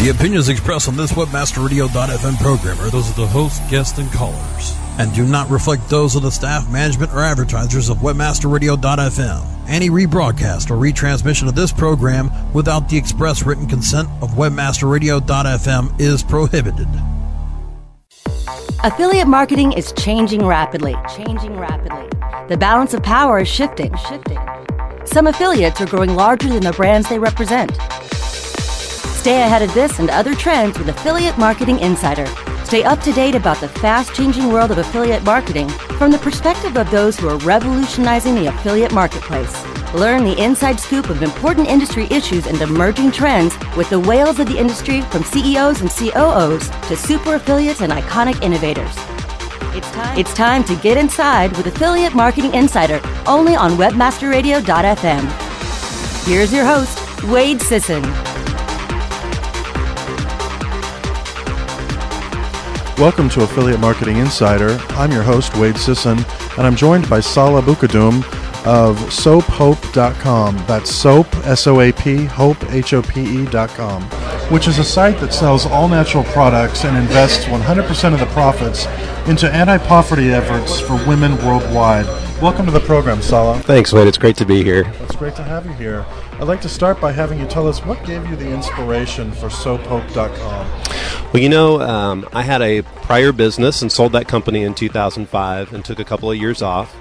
The opinions expressed on this WebmasterRadio.fm program are those of the host, guests, and callers, and do not reflect those of the staff, management, or advertisers of WebmasterRadio.fm. Any rebroadcast or retransmission of this program without the express written consent of WebmasterRadio.fm is prohibited. Affiliate marketing is changing rapidly. Changing rapidly. The balance of power is shifting. Shifting. Some affiliates are growing larger than the brands they represent. Stay ahead of this and other trends with Affiliate Marketing Insider. Stay up to date about the fast changing world of affiliate marketing from the perspective of those who are revolutionizing the affiliate marketplace. Learn the inside scoop of important industry issues and emerging trends with the whales of the industry from CEOs and COOs to super affiliates and iconic innovators. It's time. It's time to get inside with Affiliate Marketing Insider only on webmasterradio.fm. Here's your host, Wade Sisson. Welcome to Affiliate Marketing Insider. I'm your host, Wade Sisson, and I'm joined by Sala Bukadum of soaphope.com. That's soap, S O A P, hope, H O P E.com, which is a site that sells all natural products and invests 100% of the profits into anti poverty efforts for women worldwide. Welcome to the program, Sala. Thanks, Wade. It's great to be here. It's great to have you here. I'd like to start by having you tell us what gave you the inspiration for soaphope.com. Well, you know, um, I had a prior business and sold that company in 2005 and took a couple of years off.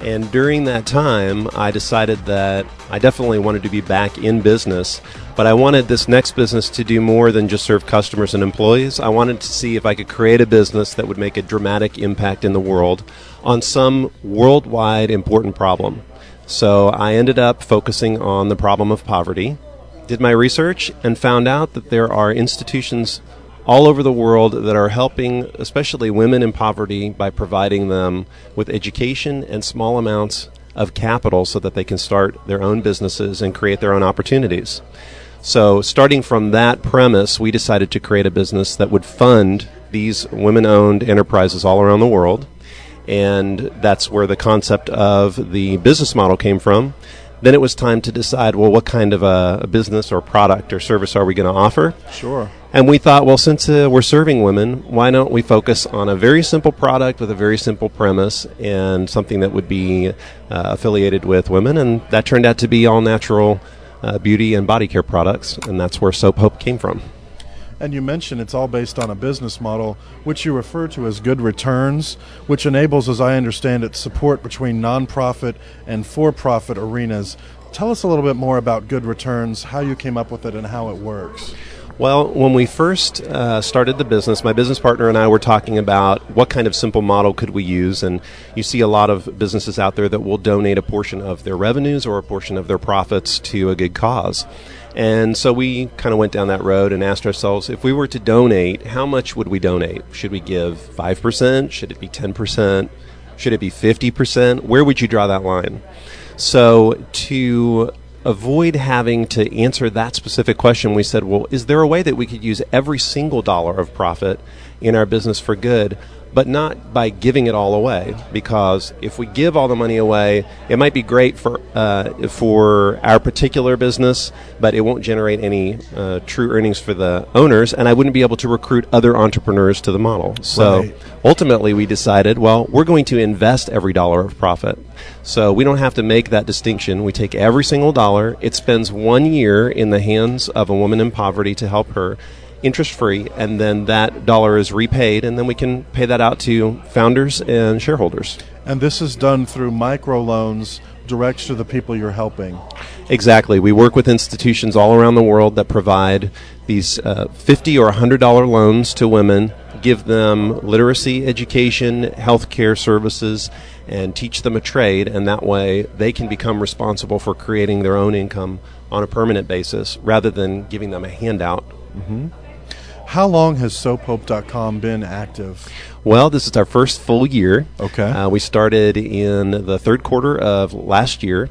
And during that time, I decided that I definitely wanted to be back in business, but I wanted this next business to do more than just serve customers and employees. I wanted to see if I could create a business that would make a dramatic impact in the world on some worldwide important problem. So I ended up focusing on the problem of poverty, did my research, and found out that there are institutions all over the world that are helping, especially women in poverty, by providing them with education and small amounts of capital so that they can start their own businesses and create their own opportunities. So, starting from that premise, we decided to create a business that would fund these women owned enterprises all around the world. And that's where the concept of the business model came from. Then it was time to decide well, what kind of a, business or product or service are we going to offer? Sure. And we thought, well, since uh, we're serving women, why don't we focus on a very simple product with a very simple premise and something that would be uh, affiliated with women? And that turned out to be all natural uh, beauty and body care products, and that's where Soap Hope came from. And you mentioned it's all based on a business model, which you refer to as good returns, which enables, as I understand it, support between nonprofit and for profit arenas. Tell us a little bit more about good returns, how you came up with it, and how it works. Well, when we first uh, started the business, my business partner and I were talking about what kind of simple model could we use. And you see a lot of businesses out there that will donate a portion of their revenues or a portion of their profits to a good cause. And so we kind of went down that road and asked ourselves if we were to donate, how much would we donate? Should we give 5%? Should it be 10%? Should it be 50%? Where would you draw that line? So to avoid having to answer that specific question, we said, well, is there a way that we could use every single dollar of profit in our business for good, but not by giving it all away? Because if we give all the money away, it might be great for uh, for our particular business, but it won't generate any uh, true earnings for the owners, and I wouldn't be able to recruit other entrepreneurs to the model. So Right. ultimately, we decided, well, we're going to invest every dollar of profit. So we don't have to make that distinction. We take every single dollar. It spends one year in the hands of a woman in poverty to help her interest free, and then that dollar is repaid, and then we can pay that out to founders and shareholders. And this is done through microloans direct to the people you're helping. Exactly. We work with institutions all around the world that provide these uh, 50 or $100 loans to women, give them literacy, education, healthcare services, and teach them a trade, and that way they can become responsible for creating their own income on a permanent basis rather than giving them a handout. How long has soaphope.com been active? Well, this is our first full year. Okay. Uh, we started in the third quarter of last year,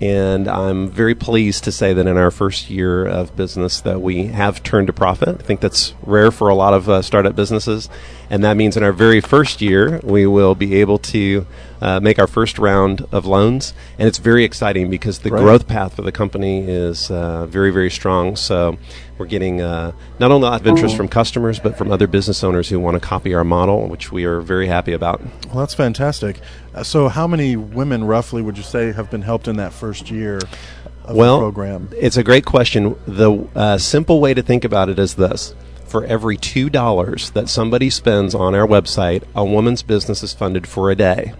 and I'm very pleased to say that in our first year of business that we have turned a profit. I think that's rare for a lot of uh, startup businesses, And that means in our very first year, we will be able to uh, make our first round of loans. And it's very exciting because the Right. growth path for the company is uh, very, very strong. So we're getting uh, not only a lot of interest from customers, but from other business owners who want to copy our model, which we are very happy about. Well, that's fantastic. Uh, so, how many women roughly would you say have been helped in that first year of well, the program? It's a great question. The uh, simple way to think about it is this. For every $2 that somebody spends on our website, a woman's business is funded for a day.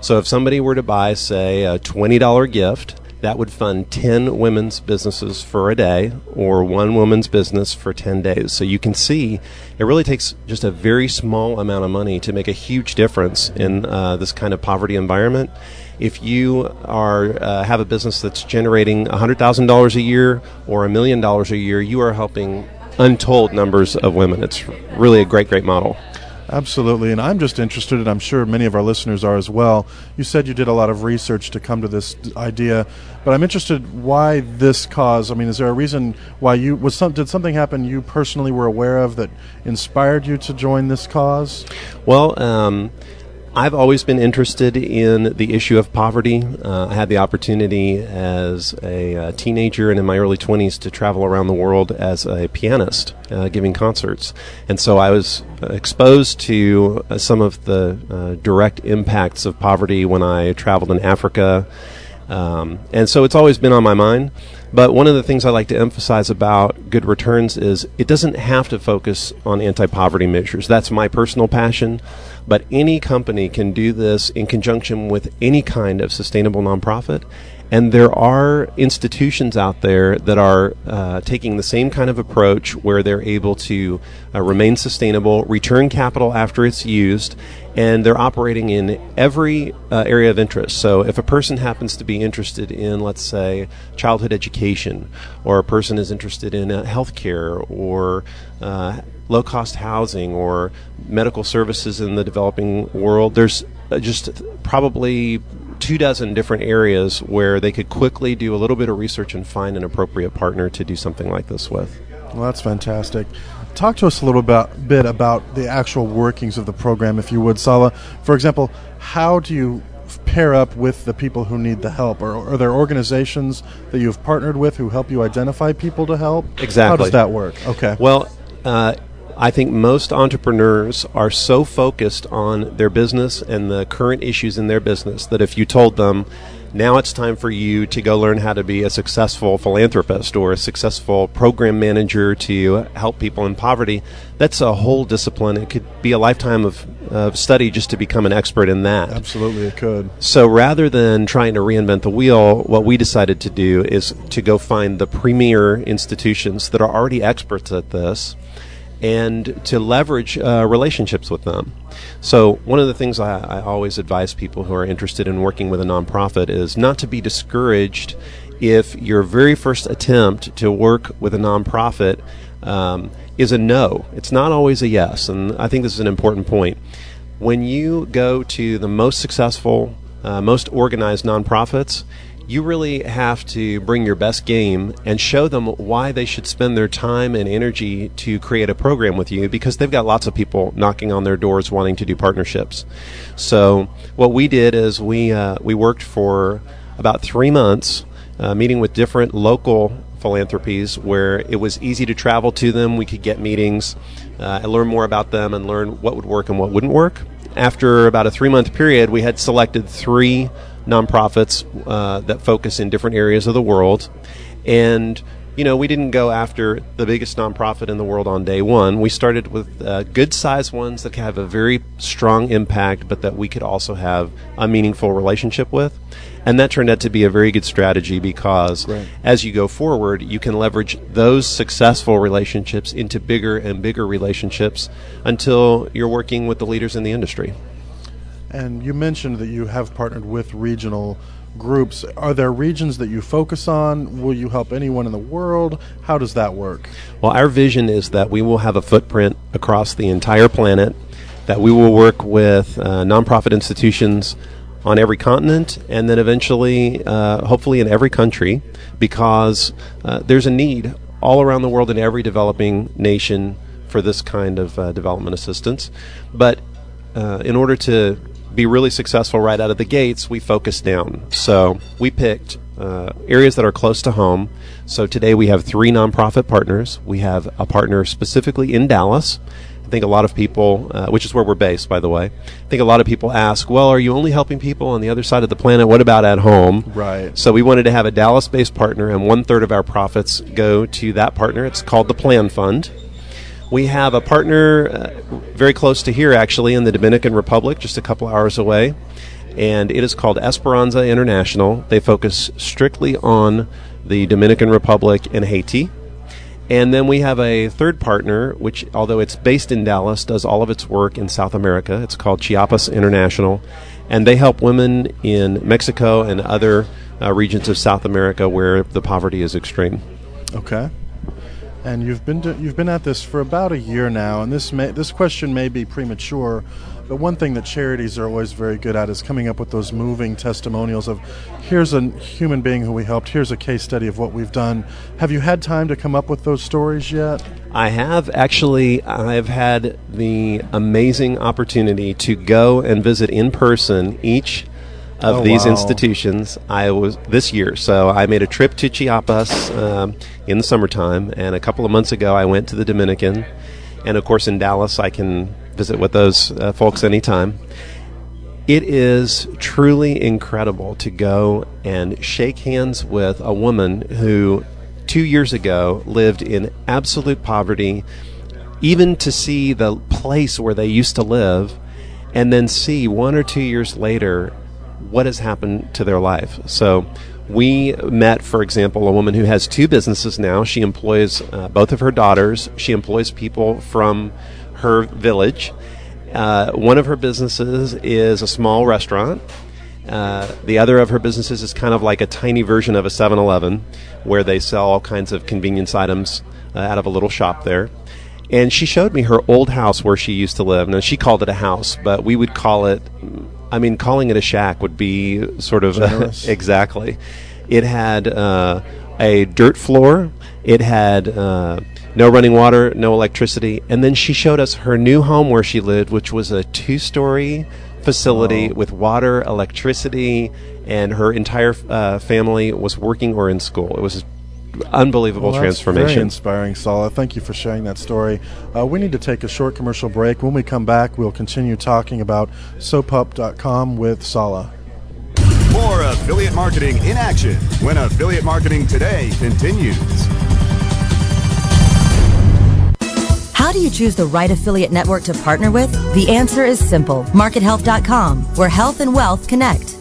So if somebody were to buy, say, a $20 gift, that would fund 10 women's businesses for a day or one woman's business for 10 days. So you can see it really takes just a very small amount of money to make a huge difference in uh, this kind of poverty environment. If you are uh, have a business that's generating $100,000 a year or a million dollars a year, you are helping untold numbers of women. It's really a great, great model. Absolutely, and I'm just interested, and I'm sure many of our listeners are as well. You said you did a lot of research to come to this idea, but I'm interested why this cause. I mean, is there a reason why you was some did something happen you personally were aware of that inspired you to join this cause? Well, um, I've always been interested in the issue of poverty. Uh, I had the opportunity as a uh, teenager and in my early 20s to travel around the world as a pianist, uh, giving concerts. And so I was exposed to uh, some of the uh, direct impacts of poverty when I traveled in Africa. Um, and so it's always been on my mind. But one of the things I like to emphasize about good returns is it doesn't have to focus on anti poverty measures. That's my personal passion. But any company can do this in conjunction with any kind of sustainable nonprofit. And there are institutions out there that are uh, taking the same kind of approach where they're able to uh, remain sustainable, return capital after it's used, and they're operating in every uh, area of interest. So if a person happens to be interested in, let's say, childhood education, or a person is interested in uh, healthcare or uh, low cost housing or medical services in the developing world, there's uh, just probably two dozen different areas where they could quickly do a little bit of research and find an appropriate partner to do something like this with. Well, that's fantastic. Talk to us a little about, bit about the actual workings of the program, if you would, Sala. For example, how do you pair up with the people who need the help? Or are there organizations that you've partnered with who help you identify people to help? Exactly. How does that work? Okay. Well, uh, I think most entrepreneurs are so focused on their business and the current issues in their business that if you told them, now it's time for you to go learn how to be a successful philanthropist or a successful program manager to help people in poverty, that's a whole discipline. It could be a lifetime of, of study just to become an expert in that. Absolutely, it could. So rather than trying to reinvent the wheel, what we decided to do is to go find the premier institutions that are already experts at this and to leverage uh, relationships with them. So, one of the things I, I always advise people who are interested in working with a nonprofit is not to be discouraged if your very first attempt to work with a nonprofit um, is a no. It's not always a yes, and I think this is an important point. When you go to the most successful, uh, most organized nonprofits, you really have to bring your best game and show them why they should spend their time and energy to create a program with you because they've got lots of people knocking on their doors wanting to do partnerships. So what we did is we uh, we worked for about three months, uh, meeting with different local philanthropies where it was easy to travel to them. We could get meetings uh, and learn more about them and learn what would work and what wouldn't work. After about a three month period, we had selected three nonprofits uh, that focus in different areas of the world. And, you know, we didn't go after the biggest nonprofit in the world on day one. We started with uh, good sized ones that have a very strong impact, but that we could also have a meaningful relationship with. And that turned out to be a very good strategy because Right. as you go forward, you can leverage those successful relationships into bigger and bigger relationships until you're working with the leaders in the industry. And you mentioned that you have partnered with regional groups. Are there regions that you focus on? Will you help anyone in the world? How does that work? Well, our vision is that we will have a footprint across the entire planet, that we will work with uh, nonprofit institutions on every continent, and then eventually, uh, hopefully, in every country, because uh, there's a need all around the world in every developing nation for this kind of uh, development assistance. But uh, in order to be really successful right out of the gates, we focused down. So we picked uh, areas that are close to home. So today we have three nonprofit partners. We have a partner specifically in Dallas. I think a lot of people, uh, which is where we're based, by the way, I think a lot of people ask, well, are you only helping people on the other side of the planet? What about at home? Right. So we wanted to have a Dallas based partner, and one third of our profits go to that partner. It's called the Plan Fund. We have a partner uh, very close to here, actually, in the Dominican Republic, just a couple hours away, and it is called Esperanza International. They focus strictly on the Dominican Republic and Haiti. And then we have a third partner, which, although it's based in Dallas, does all of its work in South America. It's called Chiapas International. And they help women in Mexico and other uh, regions of South America where the poverty is extreme. Okay. And you've been to, you've been at this for about a year now, and this may, this question may be premature, but one thing that charities are always very good at is coming up with those moving testimonials of here's a human being who we helped, here's a case study of what we've done. Have you had time to come up with those stories yet? I have actually. I've had the amazing opportunity to go and visit in person each of Oh, these wow. institutions. I was this year, so I made a trip to Chiapas um, in the summertime, and a couple of months ago, I went to the Dominican, and of course, in Dallas, I can visit with those uh, folks anytime. It is truly incredible to go and shake hands with a woman who two years ago lived in absolute poverty, even to see the place where they used to live, and then see one or two years later what has happened to their life. So we met, for example, a woman who has two businesses now. She employs uh, both of her daughters, she employs people from her village. Uh, one of her businesses is a small restaurant. Uh, the other of her businesses is kind of like a tiny version of a 7 Eleven where they sell all kinds of convenience items uh, out of a little shop there. And she showed me her old house where she used to live. Now, she called it a house, but we would call it, I mean, calling it a shack would be sort of exactly. It had uh, a dirt floor, it had uh, no running water, no electricity. And then she showed us her new home where she lived, which was a two story facility with water, electricity, and her entire uh, family was working or in school. It was unbelievable Well, that's Very transformation. inspiring, Sala. Thank you for sharing that story. Uh, we need to take a short commercial break. When we come back, we'll continue talking about soaphope.com with Sala. More affiliate marketing in action when affiliate marketing today continues. How do you choose the right affiliate network to partner with? The answer is simple. MarketHealth.com, where health and wealth connect.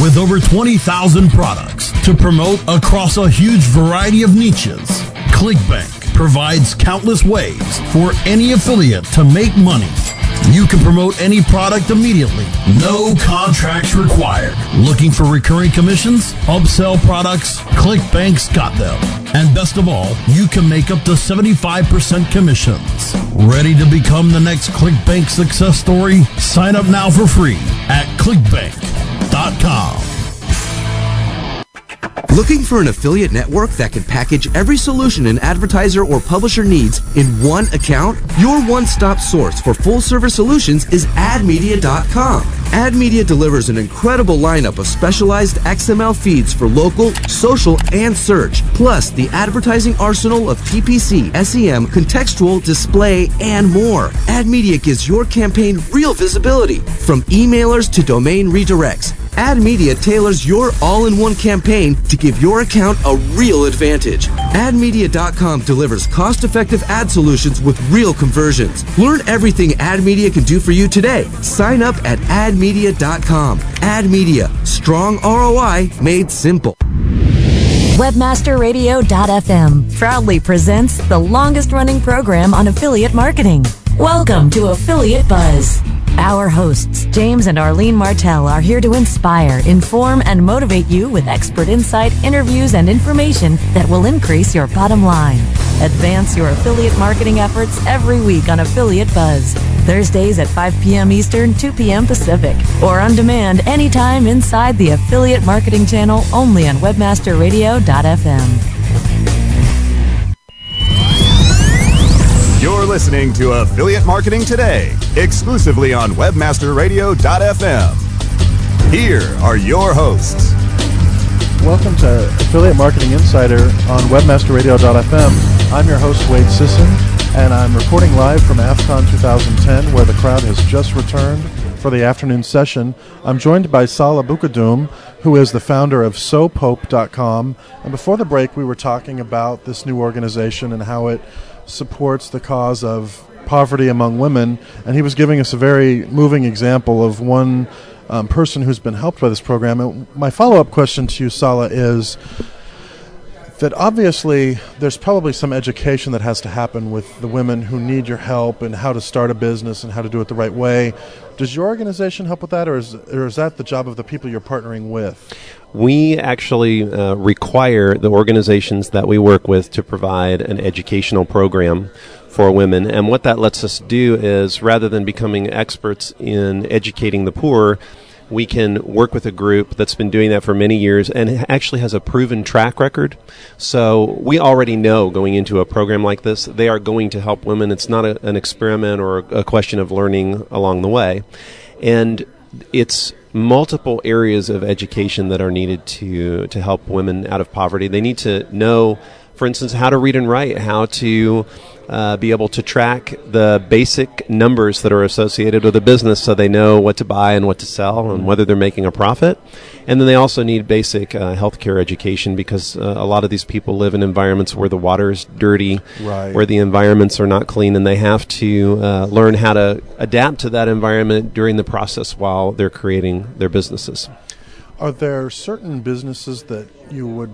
With over 20,000 products to promote across a huge variety of niches, ClickBank provides countless ways for any affiliate to make money. You can promote any product immediately. No contracts required. Looking for recurring commissions? Upsell products? ClickBank's got them. And best of all, you can make up to 75% commissions. Ready to become the next ClickBank success story? Sign up now for free at Looking for an affiliate network that can package every solution an advertiser or publisher needs in one account? Your one-stop source for full-service solutions is admedia.com. AdMedia delivers an incredible lineup of specialized XML feeds for local, social, and search, plus the advertising arsenal of PPC, SEM, contextual, display, and more. AdMedia gives your campaign real visibility, from emailers to domain redirects. AdMedia tailors your all-in-one campaign to give your account a real advantage. AdMedia.com delivers cost-effective ad solutions with real conversions. Learn everything AdMedia can do for you today. Sign up at AdMedia.com. AdMedia, strong ROI made simple. Webmasterradio.fm proudly presents the longest running program on affiliate marketing. Welcome to Affiliate Buzz. Our hosts, James and Arlene Martell, are here to inspire, inform, and motivate you with expert insight, interviews, and information that will increase your bottom line. Advance your affiliate marketing efforts every week on Affiliate Buzz. Thursdays at 5 p.m. Eastern, 2 p.m. Pacific, or on demand anytime inside the Affiliate Marketing Channel only on WebmasterRadio.fm. listening to Affiliate Marketing Today, exclusively on WebmasterRadio.fm. Here are your hosts. Welcome to Affiliate Marketing Insider on WebmasterRadio.fm. I'm your host, Wade Sisson, and I'm recording live from AFCON 2010, where the crowd has just returned for the afternoon session. I'm joined by Sala Bukadum, who is the founder of SoapHope.com. And before the break, we were talking about this new organization and how it supports the cause of poverty among women, and he was giving us a very moving example of one um, person who's been helped by this program. And my follow up question to you, Sala, is that obviously there's probably some education that has to happen with the women who need your help and how to start a business and how to do it the right way. Does your organization help with that, or is, or is that the job of the people you're partnering with? We actually uh, require the organizations that we work with to provide an educational program for women. And what that lets us do is rather than becoming experts in educating the poor, we can work with a group that's been doing that for many years and actually has a proven track record. So we already know going into a program like this, they are going to help women. It's not a, an experiment or a question of learning along the way. And it's multiple areas of education that are needed to, to help women out of poverty. They need to know, for instance, how to read and write, how to uh, be able to track the basic numbers that are associated with a business so they know what to buy and what to sell and whether they're making a profit. And then they also need basic uh, healthcare education because uh, a lot of these people live in environments where the water is dirty, Right. where the environments are not clean, and they have to uh, learn how to adapt to that environment during the process while they're creating their businesses. Are there certain businesses that you would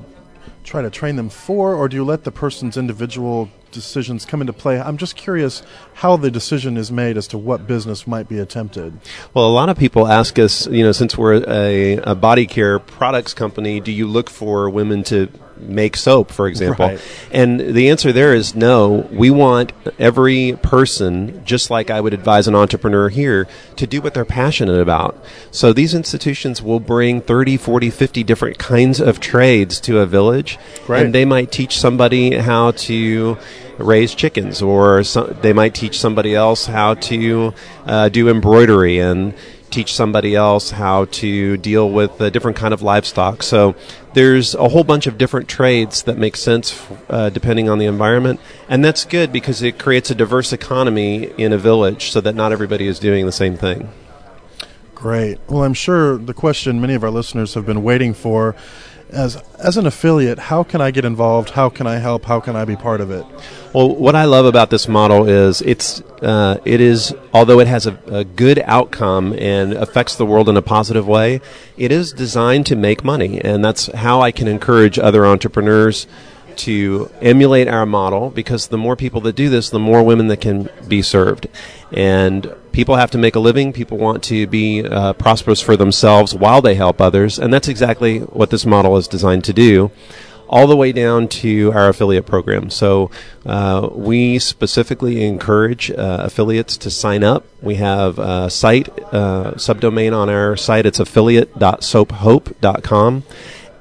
try to train them for, or do you let the person's individual decisions come into play? I'm just curious how the decision is made as to what business might be attempted. Well, a lot of people ask us, you know, since we're a, a body care products company, do you look for women to make soap, for example? Right. And the answer there is no. We want every person, just like I would advise an entrepreneur here, to do what they're passionate about. So these institutions will bring 30, 40, 50 different kinds of trades to a village. Great. And they might teach somebody how to raise chickens, or so, they might teach somebody else how to uh, do embroidery and teach somebody else how to deal with a different kind of livestock. So there's a whole bunch of different trades that make sense uh, depending on the environment, and that's good because it creates a diverse economy in a village, so that not everybody is doing the same thing. Great. Well, I'm sure the question many of our listeners have been waiting for as as an affiliate, how can I get involved? How can I help? How can I be part of it? Well, what I love about this model is it's uh, it is although it has a, a good outcome and affects the world in a positive way, it is designed to make money, and that's how I can encourage other entrepreneurs to emulate our model because the more people that do this, the more women that can be served. And people have to make a living. People want to be uh, prosperous for themselves while they help others. And that's exactly what this model is designed to do. All the way down to our affiliate program. So, uh, we specifically encourage uh, affiliates to sign up. We have a site, uh, subdomain on our site. It's affiliate.soaphope.com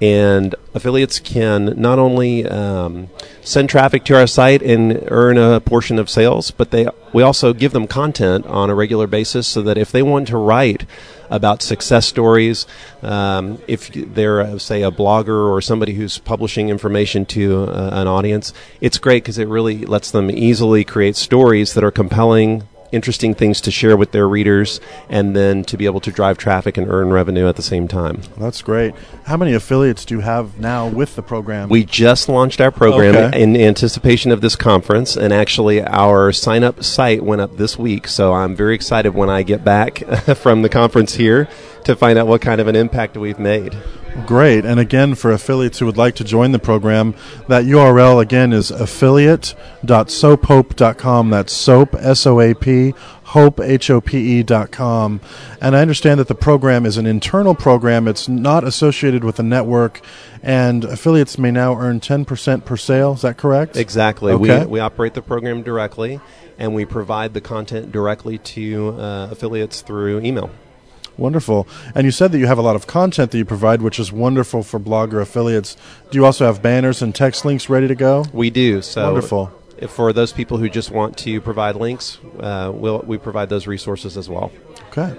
and affiliates can not only um, send traffic to our site and earn a portion of sales, but they we also give them content on a regular basis so that if they want to write about success stories, um, if they're uh, say a blogger or somebody who's publishing information to uh, an audience, it's great because it really lets them easily create stories that are compelling. Interesting things to share with their readers, and then to be able to drive traffic and earn revenue at the same time. That's great. How many affiliates do you have now with the program? We just launched our program Okay. in anticipation of this conference, and actually, our sign up site went up this week. So I'm very excited when I get back from the conference here to find out what kind of an impact we've made. Great. And again, for affiliates who would like to join the program, that URL again is affiliate.soaphope.com. That's soap, S O A P, hope, H O P E dot com. And I understand that the program is an internal program, it's not associated with a network, and affiliates may now earn 10% per sale. Is that correct? Exactly. Okay. We, we operate the program directly, and we provide the content directly to uh, affiliates through email. Wonderful. And you said that you have a lot of content that you provide, which is wonderful for blogger affiliates. Do you also have banners and text links ready to go? We do. So Wonderful. if- For those people who just want to provide links, uh, we'll, we provide those resources as well. Okay.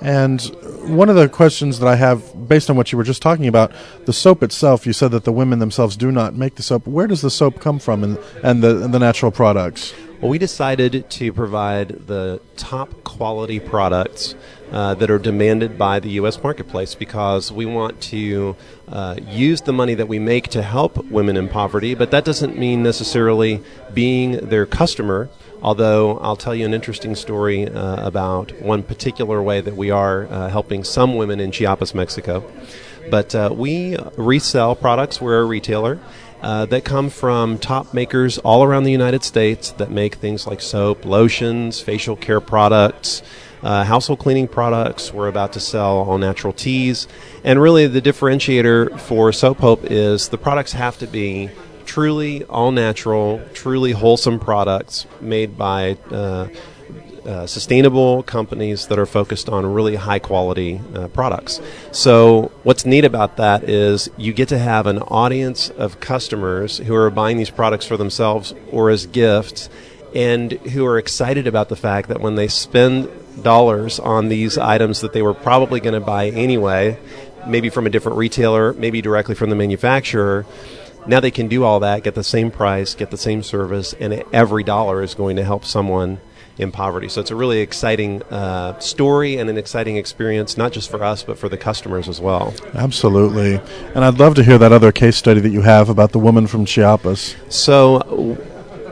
And one of the questions that I have, based on what you were just talking about, the soap itself, you said that the women themselves do not make the soap. Where does the soap come from and, and, the, and the natural products? Well, we decided to provide the top quality products uh, that are demanded by the U.S. marketplace because we want to uh, use the money that we make to help women in poverty, but that doesn't mean necessarily being their customer. Although I'll tell you an interesting story uh, about one particular way that we are uh, helping some women in Chiapas, Mexico. But uh, we resell products, we're a retailer uh, that come from top makers all around the United States that make things like soap, lotions, facial care products, uh, household cleaning products. We're about to sell all natural teas. And really, the differentiator for Soap Hope is the products have to be truly all natural, truly wholesome products made by. Uh, uh, sustainable companies that are focused on really high quality uh, products. So, what's neat about that is you get to have an audience of customers who are buying these products for themselves or as gifts and who are excited about the fact that when they spend dollars on these items that they were probably going to buy anyway, maybe from a different retailer, maybe directly from the manufacturer. Now they can do all that, get the same price, get the same service, and every dollar is going to help someone in poverty. So it's a really exciting uh, story and an exciting experience, not just for us, but for the customers as well. Absolutely. And I'd love to hear that other case study that you have about the woman from Chiapas. So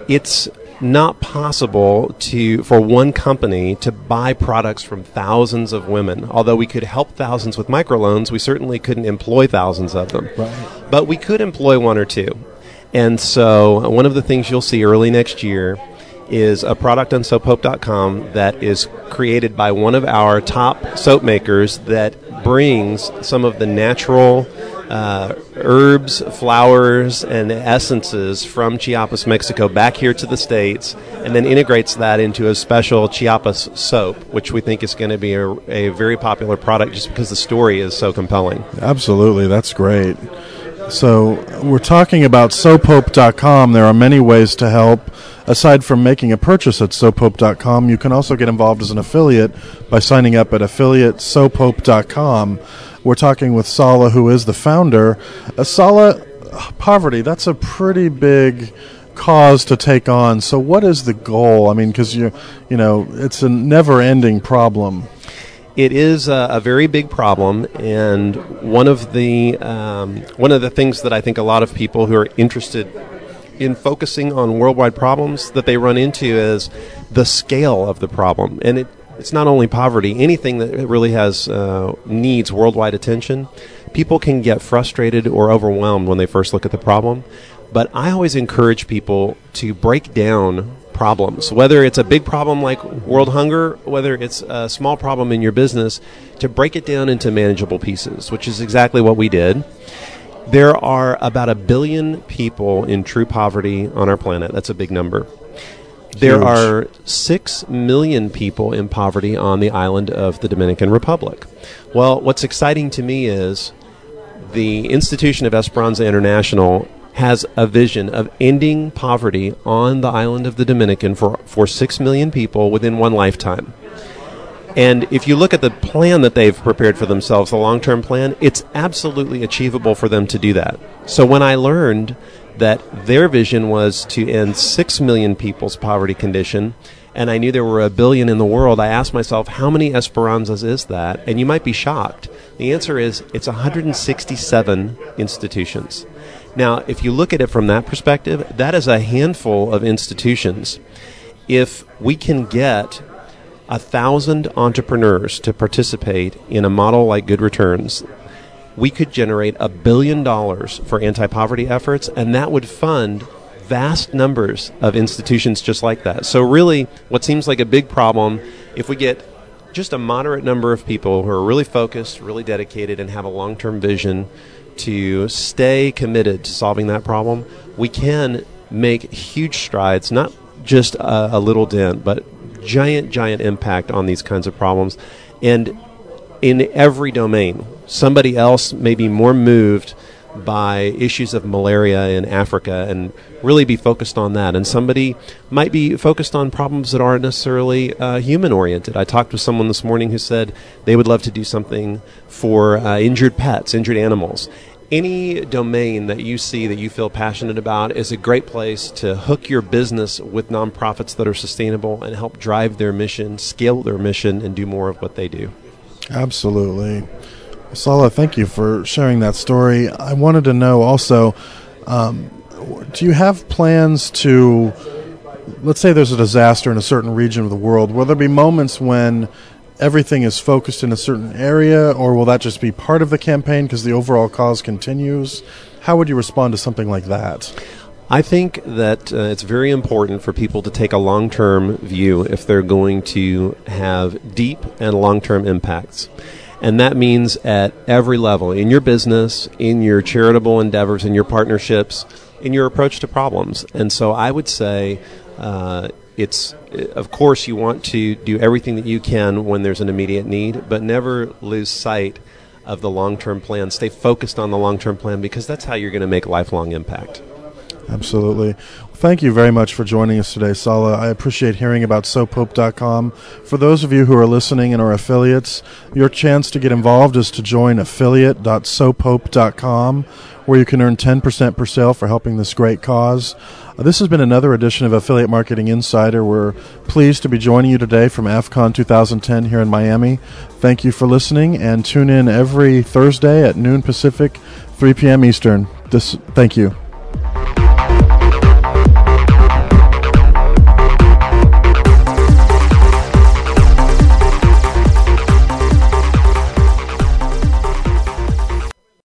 it's not possible to for one company to buy products from thousands of women. Although we could help thousands with microloans, we certainly couldn't employ thousands of them. Right. But we could employ one or two. And so one of the things you'll see early next year is a product on soaphope.com that is created by one of our top soap makers that brings some of the natural uh, herbs, flowers, and essences from Chiapas, Mexico, back here to the States, and then integrates that into a special Chiapas soap, which we think is going to be a, a very popular product just because the story is so compelling. Absolutely. That's great. So, we're talking about soaphope.com. There are many ways to help. Aside from making a purchase at soaphope.com, you can also get involved as an affiliate by signing up at affiliatesoaphope.com. We're talking with Sala, who is the founder. Uh, Sala, poverty, that's a pretty big cause to take on. So, what is the goal? I mean, because you, you know, it's a never-ending problem. It is a, a, very big problem, and one of the um, one of the things that I think a lot of people who are interested in focusing on worldwide problems that they run into is the scale of the problem, and it, it's not only poverty. Anything that really has uh, needs worldwide attention, people can get frustrated or overwhelmed when they first look at the problem. But I always encourage people to break down problems, whether it's a big problem like world hunger, whether it's a small problem in your business, to break it down into manageable pieces, which is exactly what we did. There are about a billion people in true poverty on our planet. That's a big number. There Huge. are six million people in poverty on the island of the Dominican Republic. Well, what's exciting to me is the institution of Esperanza International has a vision of ending poverty on the island of the Dominican for, for six million people within one lifetime. And if you look at the plan that they've prepared for themselves, the long term plan, it's absolutely achievable for them to do that. So when I learned that their vision was to end six million people's poverty condition, and I knew there were a billion in the world, I asked myself, how many Esperanzas is that? And you might be shocked. The answer is it's 167 institutions. Now, if you look at it from that perspective, that is a handful of institutions. If we can get a thousand entrepreneurs to participate in a model like Good Returns, we could generate a billion dollars for anti poverty efforts, and that would fund vast numbers of institutions just like that. So, really, what seems like a big problem, if we get just a moderate number of people who are really focused, really dedicated, and have a long term vision to stay committed to solving that problem, we can make huge strides, not just a, a little dent, but giant, giant impact on these kinds of problems. And in every domain, somebody else may be more moved by issues of malaria in Africa and really be focused on that. And somebody might be focused on problems that aren't necessarily uh, human oriented. I talked with someone this morning who said they would love to do something for uh, injured pets, injured animals. Any domain that you see that you feel passionate about is a great place to hook your business with nonprofits that are sustainable and help drive their mission, scale their mission, and do more of what they do. Absolutely. Sala, thank you for sharing that story. I wanted to know also um, do you have plans to, let's say there's a disaster in a certain region of the world, will there be moments when everything is focused in a certain area, or will that just be part of the campaign because the overall cause continues? How would you respond to something like that? I think that uh, it's very important for people to take a long term view if they're going to have deep and long term impacts. And that means at every level in your business, in your charitable endeavors, in your partnerships, in your approach to problems. And so I would say uh, it's, of course, you want to do everything that you can when there's an immediate need, but never lose sight of the long term plan. Stay focused on the long term plan because that's how you're going to make lifelong impact. Absolutely. Thank you very much for joining us today, Sala. I appreciate hearing about SoapHope.com. For those of you who are listening and are affiliates, your chance to get involved is to join affiliate.soaphope.com, where you can earn 10% per sale for helping this great cause. Uh, this has been another edition of Affiliate Marketing Insider. We're pleased to be joining you today from AFCON 2010 here in Miami. Thank you for listening, and tune in every Thursday at noon Pacific, 3 p.m. Eastern. This, thank you.